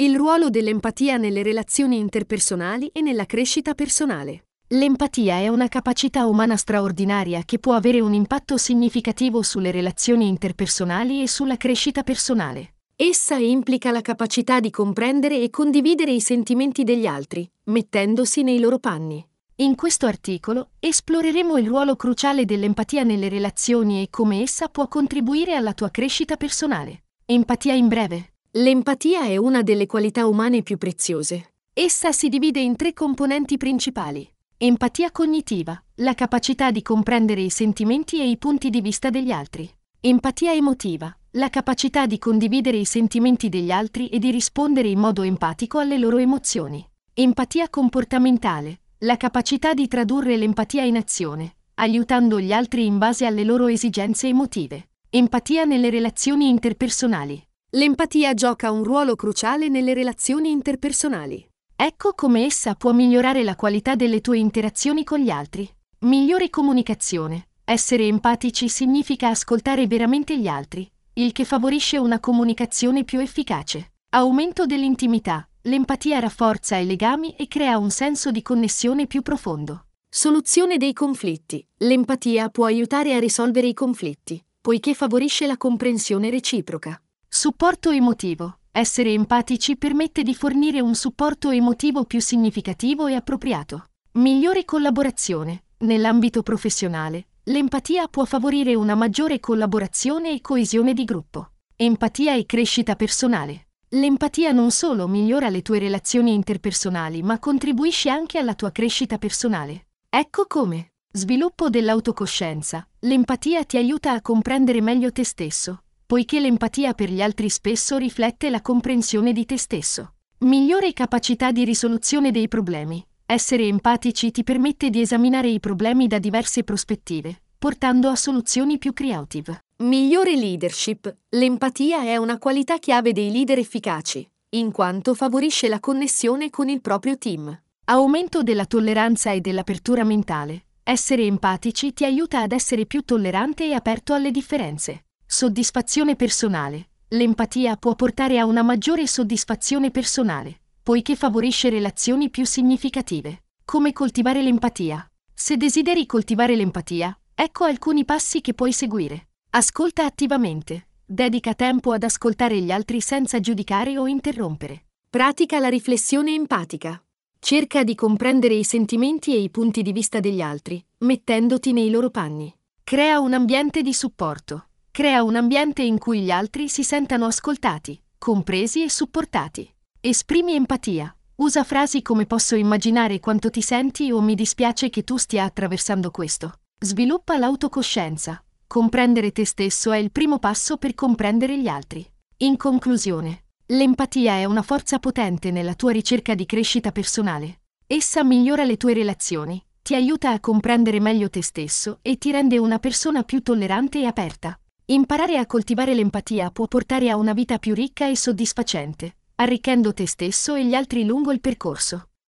Il ruolo dell'empatia nelle relazioni interpersonali e nella crescita personale. L'empatia è una capacità umana straordinaria che può avere un impatto significativo sulle relazioni interpersonali e sulla crescita personale. Essa implica la capacità di comprendere e condividere i sentimenti degli altri, mettendosi nei loro panni. In questo articolo esploreremo il ruolo cruciale dell'empatia nelle relazioni e come essa può contribuire alla tua crescita personale. Empatia in breve. L'empatia è una delle qualità umane più preziose. Essa si divide in tre componenti principali. Empatia cognitiva, la capacità di comprendere i sentimenti e i punti di vista degli altri. Empatia emotiva, la capacità di condividere i sentimenti degli altri e di rispondere in modo empatico alle loro emozioni. Empatia comportamentale, la capacità di tradurre l'empatia in azione, aiutando gli altri in base alle loro esigenze emotive. Empatia nelle relazioni interpersonali. L'empatia gioca un ruolo cruciale nelle relazioni interpersonali. Ecco come essa può migliorare la qualità delle tue interazioni con gli altri. Migliore comunicazione. Essere empatici significa ascoltare veramente gli altri, il che favorisce una comunicazione più efficace. Aumento dell'intimità. L'empatia rafforza i legami e crea un senso di connessione più profondo. Soluzione dei conflitti. L'empatia può aiutare a risolvere i conflitti, poiché favorisce la comprensione reciproca. Supporto emotivo. Essere empatici permette di fornire un supporto emotivo più significativo e appropriato. Migliore collaborazione. Nell'ambito professionale, l'empatia può favorire una maggiore collaborazione e coesione di gruppo. Empatia e crescita personale. L'empatia non solo migliora le tue relazioni interpersonali, ma contribuisce anche alla tua crescita personale. Ecco come. Sviluppo dell'autocoscienza. L'empatia ti aiuta a comprendere meglio te stesso, poiché l'empatia per gli altri spesso riflette la comprensione di te stesso. Migliore capacità di risoluzione dei problemi. Essere empatici ti permette di esaminare i problemi da diverse prospettive, portando a soluzioni più creative. Migliore leadership. L'empatia è una qualità chiave dei leader efficaci, in quanto favorisce la connessione con il proprio team. Aumento della tolleranza e dell'apertura mentale. Essere empatici ti aiuta ad essere più tollerante e aperto alle differenze. Soddisfazione personale. L'empatia può portare a una maggiore soddisfazione personale, poiché favorisce relazioni più significative. Come coltivare l'empatia? Se desideri coltivare l'empatia, ecco alcuni passi che puoi seguire. Ascolta attivamente. Dedica tempo ad ascoltare gli altri senza giudicare o interrompere. Pratica la riflessione empatica. Cerca di comprendere i sentimenti e i punti di vista degli altri, mettendoti nei loro panni. Crea un ambiente di supporto. Crea un ambiente in cui gli altri si sentano ascoltati, compresi e supportati. Esprimi empatia. Usa frasi come posso immaginare quanto ti senti o mi dispiace che tu stia attraversando questo. Sviluppa l'autocoscienza. Comprendere te stesso è il primo passo per comprendere gli altri. In conclusione, l'empatia è una forza potente nella tua ricerca di crescita personale. Essa migliora le tue relazioni, ti aiuta a comprendere meglio te stesso e ti rende una persona più tollerante e aperta. Imparare a coltivare l'empatia può portare a una vita più ricca e soddisfacente, arricchendo te stesso e gli altri lungo il percorso.